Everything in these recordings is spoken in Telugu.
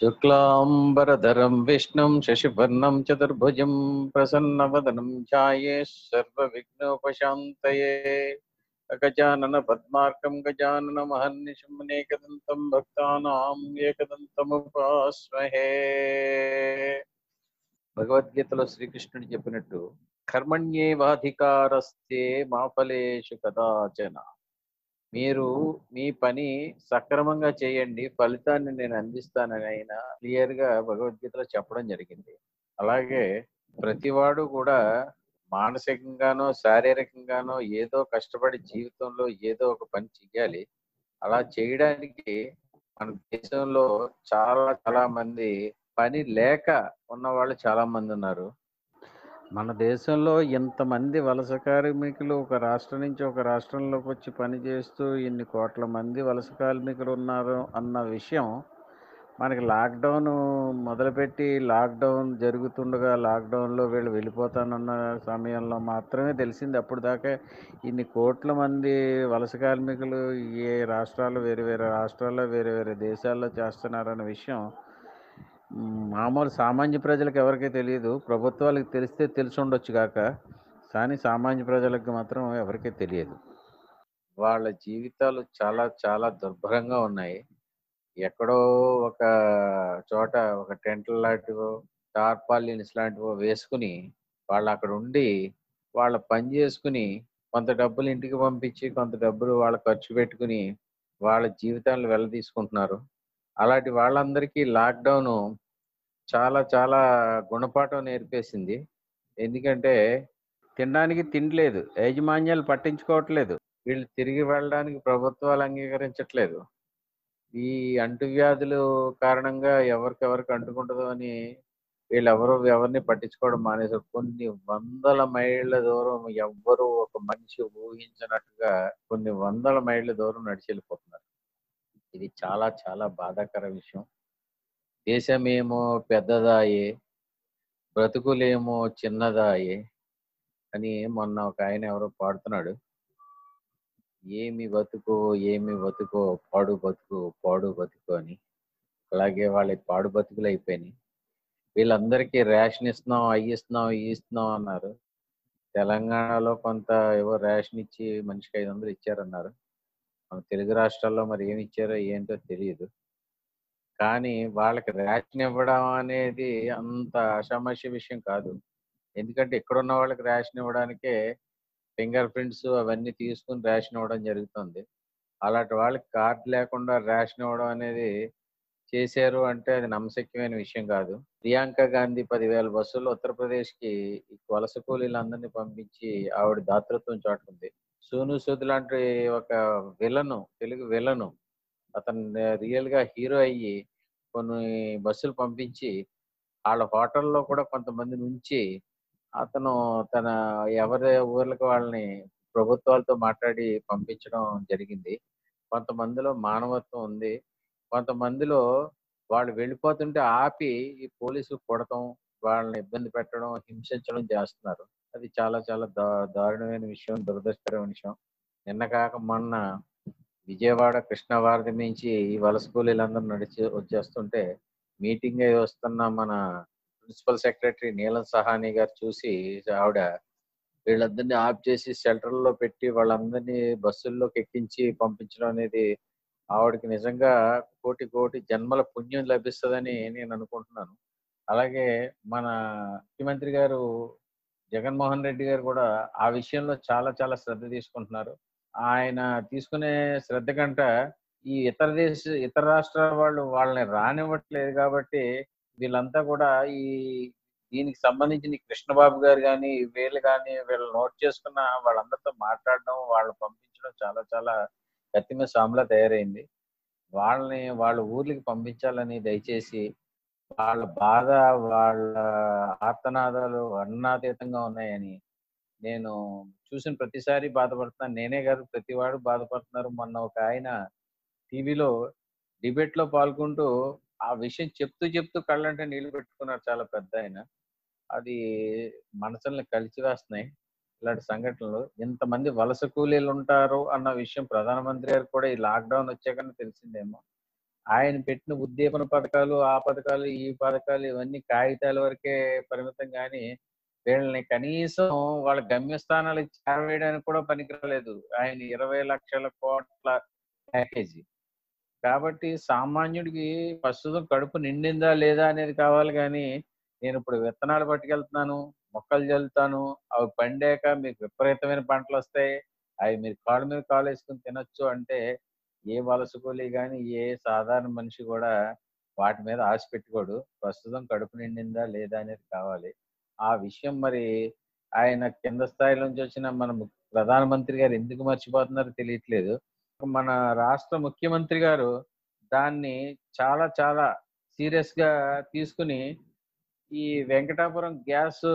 శుక్లాంబరధరం విష్ణుం శశివర్ణం చతుర్భుజం ప్రసన్నవదనం ఛాయే సర్వవిఘ్నోపశాంతయే అగజానన పద్మార్కం గజానన మహర్నిశం అనేకదంతం భక్తానాం ఏకదంతముపాస్మహే భగవద్గీతలో శ్రీకృష్ణుడు చెప్పినట్టు కర్మణ్యేవాధికారస్తే మా ఫలేషు కదాచన। మీరు మీ పని సక్రమంగా చేయండి ఫలితాన్ని నేను అందిస్తానని ఆయన క్లియర్గా భగవద్గీతలో చెప్పడం జరిగింది. అలాగే ప్రతివాడు కూడా మానసికంగానో శారీరకంగానో ఏదో కష్టపడి జీవితంలో ఏదో ఒక పని చెయ్యాలి. అలా చేయడానికి మన దేశంలో చాలా చాలా మంది పని లేక ఉన్న వాళ్ళు చాలా మంది ఉన్నారు. మన దేశంలో ఇంతమంది వలస కార్మికులు ఒక రాష్ట్రం నుంచి ఒక రాష్ట్రంలోకి వచ్చి పని చేస్తూ ఇన్ని కోట్ల మంది వలస కార్మికులు ఉన్నారు అన్న విషయం మనకి లాక్డౌన్ మొదలుపెట్టి లాక్డౌన్ జరుగుతుండగా లాక్డౌన్లో వీళ్ళు వెళ్ళిపోతానన్న సమయంలో మాత్రమే తెలిసింది. అప్పుడు దాకా ఇన్ని కోట్ల మంది వలస కార్మికులు ఏ రాష్ట్రాలు వేరే వేరే రాష్ట్రాల్లో వేరే వేరే దేశాల్లో చేస్తున్నారన్న విషయం మామూలు సామాన్య ప్రజలకు ఎవరికీ తెలియదు. ప్రభుత్వాలకు తెలిస్తే తెలిసి ఉండొచ్చు కాక కానీ సామాన్య ప్రజలకు మాత్రం ఎవరికీ తెలియదు. వాళ్ళ జీవితాలు చాలా చాలా దుర్భరంగా ఉన్నాయి. ఎక్కడో ఒక చోట ఒక టెంట్ లాంటివో టార్పాలిన్స్ లాంటివో వేసుకుని వాళ్ళు అక్కడ ఉండి వాళ్ళ పని చేసుకుని కొంత డబ్బులు ఇంటికి పంపించి కొంత డబ్బులు వాళ్ళ ఖర్చు పెట్టుకుని వాళ్ళ జీవితాలను వెళ్ళదీసుకుంటున్నారు అలాంటి వాళ్ళందరికీ లాక్డౌన్ చాలా చాలా గుణపాఠం నేర్పేసింది. ఎందుకంటే తినడానికి తినలేదు యాజమాన్యాలు పట్టించుకోవట్లేదు. వీళ్ళు తిరిగి వెళ్ళడానికి ప్రభుత్వాలు అంగీకరించట్లేదు. ఈ అంటువ్యాధులు కారణంగా ఎవరికెవరికి అంటుకుంటుందో అని వీళ్ళెవరు ఎవరిని పట్టించుకోవడం మానేశారు కొన్ని వందల మైళ్ళ దూరం ఎవ్వరు ఒక మనిషి ఊహించినట్టుగా కొన్ని వందల మైళ్ళ దూరం నడిచి వెళ్ళిపోతున్నారు. ఇది చాలా చాలా బాధాకర విషయం. దేశమేమో పెద్దదాయే బ్రతుకులేమో చిన్నదాయే అని మొన్న ఒక ఆయన ఎవరో పాడుతున్నాడు. ఏమి బతుకో ఏమి బతుకో పాడు బతుకు పాడు బతుకు అని. అలాగే వాళ్ళకి పాడు బతుకులు అయిపోయినాయి. వీళ్ళందరికీ రేషన్ ఇస్తున్నాం అవి ఇస్తున్నాం ఇవి ఇస్తున్నాం అన్నారు. తెలంగాణలో కొంత ఏవో రేషన్ ఇచ్చి మనిషికి ఐదు వందలు ఇచ్చారన్నారు. మన తెలుగు రాష్ట్రాల్లో మరి ఏమి ఇచ్చారో ఏంటో తెలియదు. కానీ వాళ్ళకి రేషన్ ఇవ్వడం అనేది అంత అసమస్య విషయం కాదు. ఎందుకంటే ఇక్కడ ఉన్న వాళ్ళకి రేషన్ ఇవ్వడానికే ఫింగర్ ప్రింట్స్ అవన్నీ తీసుకుని రేషన్ ఇవ్వడం జరుగుతుంది. అలాంటి వాళ్ళకి కార్డు లేకుండా రేషన్ ఇవ్వడం అనేది చేశారు అంటే అది నమ్మశక్యమైన విషయం కాదు. ప్రియాంక గాంధీ పదివేల బస్సులు ఉత్తరప్రదేశ్కి వలస కూలీలందరినీ పంపించి ఆవిడ దాతృత్వం చాటుకుంది. సోను సూద్ లాంటి ఒక విలను తెలుగు విలను అతను రియల్గా హీరో అయ్యి కొన్ని బస్సులు పంపించి వాళ్ళ హోటల్లో కూడా కొంతమంది నుంచి అతను తన ఎవరి ఊర్లకు వాళ్ళని ప్రభుత్వాలతో మాట్లాడి పంపించడం జరిగింది. కొంతమందిలో మానవత్వం ఉంది. కొంతమందిలో వాళ్ళు వెళ్ళిపోతుంటే ఆపి ఈ పోలీసులు కొడటం వాళ్ళని ఇబ్బంది పెట్టడం హింసించడం చేస్తున్నారు. అది చాలా చాలా దా దారుణమైన విషయం దురదృష్టకరమైన విషయం. నిన్న కాక మొన్న విజయవాడ కృష్ణవారధి నుంచి ఈ వలస కూలీలందరూ నడిచి వచ్చేస్తుంటే మీటింగ్ అయి వస్తున్న మన ప్రిన్సిపల్ సెక్రటరీ నీలం సహాని గారు చూసి ఆవిడ వీళ్ళందరినీ ఆఫ్ చేసి షెల్టర్లో పెట్టి వాళ్ళందరినీ బస్సుల్లోకి ఎక్కించి పంపించడం అనేది ఆవిడకి నిజంగా కోటి కోటి జన్మల పుణ్యం లభిస్తుందని నేను అనుకుంటున్నాను. అలాగే మన ముఖ్యమంత్రి గారు జగన్మోహన్ రెడ్డి గారు కూడా ఆ విషయంలో చాలా చాలా శ్రద్ధ తీసుకుంటున్నారు. ఆయన తీసుకునే శ్రద్ధ కంట ఈ ఇతర దేశ ఇతర రాష్ట్రాల వాళ్ళు వాళ్ళని రానివ్వట్లేదు కాబట్టి వీళ్ళంతా కూడా ఈ దీనికి సంబంధించిన కృష్ణబాబు గారు కానీ వీళ్ళు కానీ వీళ్ళు నోట్ చేసుకున్న వాళ్ళందరితో మాట్లాడడం వాళ్ళు పంపించడం చాలా చాలా కత్తిమ సాంబలా తయారైంది. వాళ్ళని వాళ్ళ ఊర్లకి పంపించాలని దయచేసి వాళ్ళ బాధ వాళ్ళ ఆర్తనాదాలు వర్ణాతీతంగా ఉన్నాయని నేను చూసిన ప్రతిసారి బాధపడుతున్నాను నేనే కాదు ప్రతి వాడు బాధపడుతున్నారు. మొన్న ఒక ఆయన టీవీలో డిబేట్లో పాల్గొంటూ ఆ విషయం చెప్తూ చెప్తూ కళ్ళంటే నీళ్ళు పెట్టుకున్నారు చాలా పెద్ద ఆయన. అది మనసుల్ని కలిసి వేస్తున్నాయి ఇలాంటి సంఘటనలు. ఇంతమంది వలస కూలీలు ఉంటారు అన్న విషయం ప్రధానమంత్రి గారు కూడా ఈ లాక్డౌన్ వచ్చాకనే తెలిసిందేమో. ఆయన పెట్టిన ఉద్దీపన పథకాలు ఆ పథకాలు ఈ పథకాలు ఇవన్నీ కాగితాల వరకే పరిమితం కానీ వీళ్ళని కనీసం వాళ్ళ గమ్యస్థానాలకు చేరవేయడానికి కూడా పనికిరాలేదు. ఆయన ఇరవై లక్షల కోట్ల ప్యాకేజీ. కాబట్టి సామాన్యుడికి ప్రస్తుతం కడుపు నిండిందా లేదా అనేది కావాలి కానీ నేను ఇప్పుడు విత్తనాలు పట్టుకెళ్తున్నాను మొక్కలు చల్లుతాను అవి పండాక మీకు విపరీతమైన పంటలు వస్తాయి అవి మీరు కాళ్ళ మీద కాలు వేసుకుని తినొచ్చు అంటే ఏ వలసకూలి కానీ ఏ సాధారణ మనిషి కూడా వాటి మీద ఆశ పెట్టుకోడు. ప్రస్తుతం కడుపు నిండిందా లేదా అనేది కావాలి. ఆ విషయం మరి ఆయన కింద స్థాయి నుంచి వచ్చిన మన ము- ప్రధానమంత్రి గారు ఎందుకు మర్చిపోతున్నారో తెలియట్లేదు. మన రాష్ట్ర ముఖ్యమంత్రి గారు దాన్ని చాలా చాలా సీరియస్గా తీసుకుని ఈ వెంకటాపురం గ్యాస్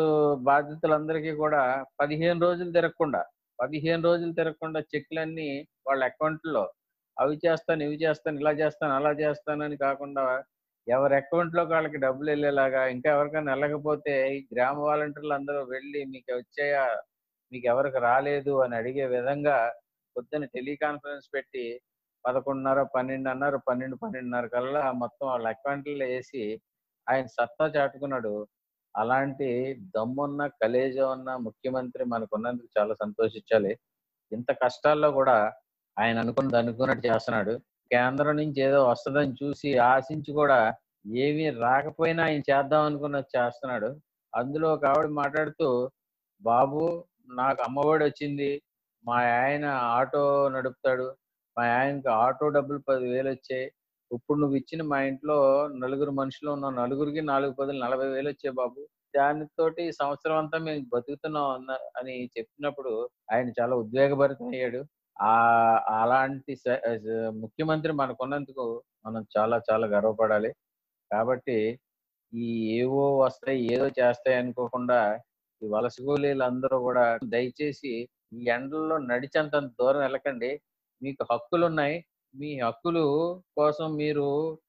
బాధితులందరికీ కూడా పదిహేను రోజులు తిరగకుండా పదిహేను రోజులు తిరగకుండా చెక్లన్నీ వాళ్ళ అకౌంట్లో అవి చేస్తాను ఇవి చేస్తాను ఇలా చేస్తాను అలా చేస్తానని కాకుండా ఎవరి అకౌంట్లోకి వాళ్ళకి డబ్బులు వెళ్ళేలాగా ఇంకా ఎవరికైనా వెళ్ళకపోతే ఈ గ్రామ వాలంటీర్లు అందరూ వెళ్ళి మీకు వచ్చాయా? మీకు ఎవరికి రాలేదు? అని అడిగే విధంగా పొద్దున్న టెలికాన్ఫరెన్స్ పెట్టి పదకొండున్నర పన్నెండు అన్నారు పన్నెండు పన్నెండున్నర కల్లా మొత్తం వాళ్ళ అకౌంట్లో వేసి ఆయన సత్తా చాటుకున్నాడు. అలాంటి దమ్మున్న కలేజా ఉన్న ముఖ్యమంత్రి మనకున్నందుకు చాలా సంతోషించాలి. ఇంత కష్టాల్లో కూడా ఆయన అనుకున్నది అనుకున్నట్టు చేస్తున్నాడు. కేంద్రం నుంచి ఏదో వస్తుందని చూసి ఆశించి కూడా ఏమీ రాకపోయినా ఆయన చేద్దాం అనుకున్నది చేస్తున్నాడు. అందులో ఒక ఆవిడ మాట్లాడుతూ బాబు నాకు అమ్మఒడి వచ్చింది. మా ఆయన ఆటో నడుపుతాడు. మా ఆయనకి ఆటో డబ్బులు పదివేలు వచ్చాయి. ఇప్పుడు నువ్వు ఇచ్చిన మా ఇంట్లో నలుగురు మనుషులు ఉన్న నలుగురికి నాలుగు పదులు నలభై వేలు వచ్చాయి బాబు. దానితోటి సంవత్సరం అంతా మేము బతుకుతున్నాం అన్న అని చెప్పినప్పుడు ఆయన చాలా ఉద్వేగభరితం అయ్యాడు ఆ అలాంటి ముఖ్యమంత్రి మనకున్నందుకు మనం చాలా చాలా గర్వపడాలి. కాబట్టి ఈ ఏవో వస్తాయి ఏదో చేస్తాయి అనుకోకుండా ఈ వలస కూలీలందరూ కూడా దయచేసి ఈ ఎండల్లో నడిచేంత దూరం వెళ్ళకండి. మీకు హక్కులు ఉన్నాయి మీ హక్కులు కోసం మీరు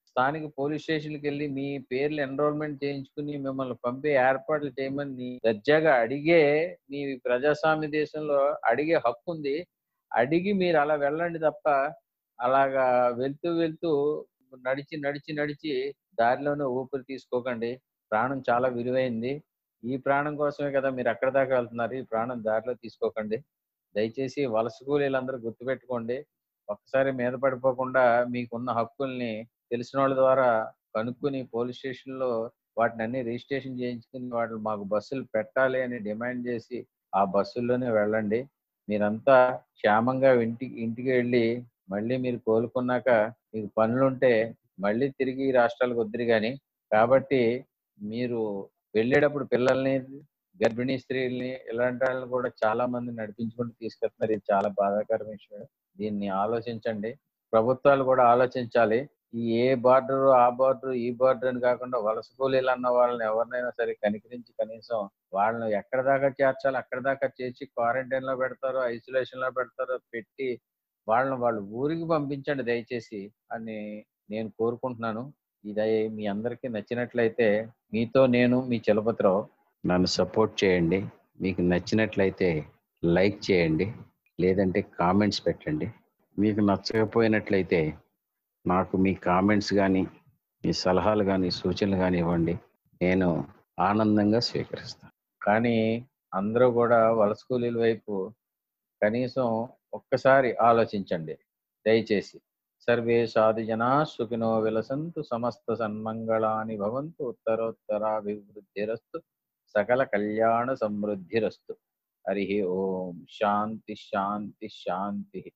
స్థానిక పోలీస్ స్టేషన్కి వెళ్ళి మీ పేర్లు ఎన్రోల్మెంట్ చేయించుకుని మిమ్మల్ని పంపే ఏర్పాట్లు చేయమని దర్జాగా అడిగే మీ ప్రజాస్వామ్య దేశంలో అడిగే హక్కు ఉంది అడిగి మీరు అలా వెళ్ళండి తప్ప అలాగా వెళ్తూ వెళ్తూ నడిచి నడిచి నడిచి దారిలోనే ఊపిరి తీసుకోకండి. ప్రాణం చాలా విలువైంది. ఈ ప్రాణం కోసమే కదా మీరు అక్కడ దాకా వెళ్తున్నారు. ఈ ప్రాణం దారిలో తీసుకోకండి. దయచేసి వలస కూలీలందరూ గుర్తుపెట్టుకోండి. ఒక్కసారి మీద పడిపోకుండా మీకున్న హక్కుల్ని తెలిసిన వాళ్ళ ద్వారా కనుక్కుని పోలీస్ స్టేషన్లో వాటిని అన్ని రిజిస్ట్రేషన్ చేయించుకుని వాటిని మాకు బస్సులు పెట్టాలి అని డిమాండ్ చేసి ఆ బస్సుల్లోనే వెళ్ళండి. మీరంతా క్షేమంగా ఇంటికి ఇంటికి వెళ్ళి మళ్ళీ మీరు కోలుకున్నాక మీకు పనులుంటే మళ్ళీ తిరిగి రాష్ట్రాలకు వద్దురు కానీ కాబట్టి మీరు వెళ్ళేటప్పుడు పిల్లల్ని గర్భిణీ స్త్రీల్ని ఇలాంటి వాళ్ళని కూడా చాలా మంది నడిపించుకుంటూ తీసుకెళ్తున్నారు. ఇది చాలా బాధాకరమైన విషయం. దీన్ని ఆలోచించండి. ప్రభుత్వాలు కూడా ఆలోచించాలి. ఈ ఏ బార్డర్ ఆ బార్డర్ ఈ బార్డర్ అని కాకుండా వలస కూలీలు అన్న వాళ్ళని ఎవరినైనా సరే కనికరించి కనీసం వాళ్ళని ఎక్కడ దాకా చేర్చాలి అక్కడ దాకా చేర్చి క్వారంటైన్లో పెడతారో ఐసోలేషన్లో పెడతారో పెట్టి వాళ్ళని వాళ్ళు ఊరికి పంపించండి దయచేసి అని నేను కోరుకుంటున్నాను. ఇది మీ అందరికీ నచ్చినట్లయితే మీతో నేను మీ చలపతిరావు నన్ను సపోర్ట్ చేయండి. మీకు నచ్చినట్లయితే లైక్ చేయండి. లేదంటే కామెంట్స్ పెట్టండి. మీకు నచ్చకపోయినట్లయితే నాకు మీ కామెంట్స్ కానీ మీ సలహాలు కానీ సూచనలు కానీ ఇవ్వండి. నేను ఆనందంగా స్వీకరిస్తాను. కానీ అందరూ కూడా వలస కూలీల వైపు కనీసం ఒక్కసారి ఆలోచించండి. దయచేసి సర్వే సాధు జనా సుఖినో విలసంతు సమస్త సన్మంగళాని భవంతు ఉత్తరోత్తరాభివృద్ధిరస్తు సకల కళ్యాణ సమృద్ధిరస్తు. హరి ఓం. శాంతి శాంతి శాంతి.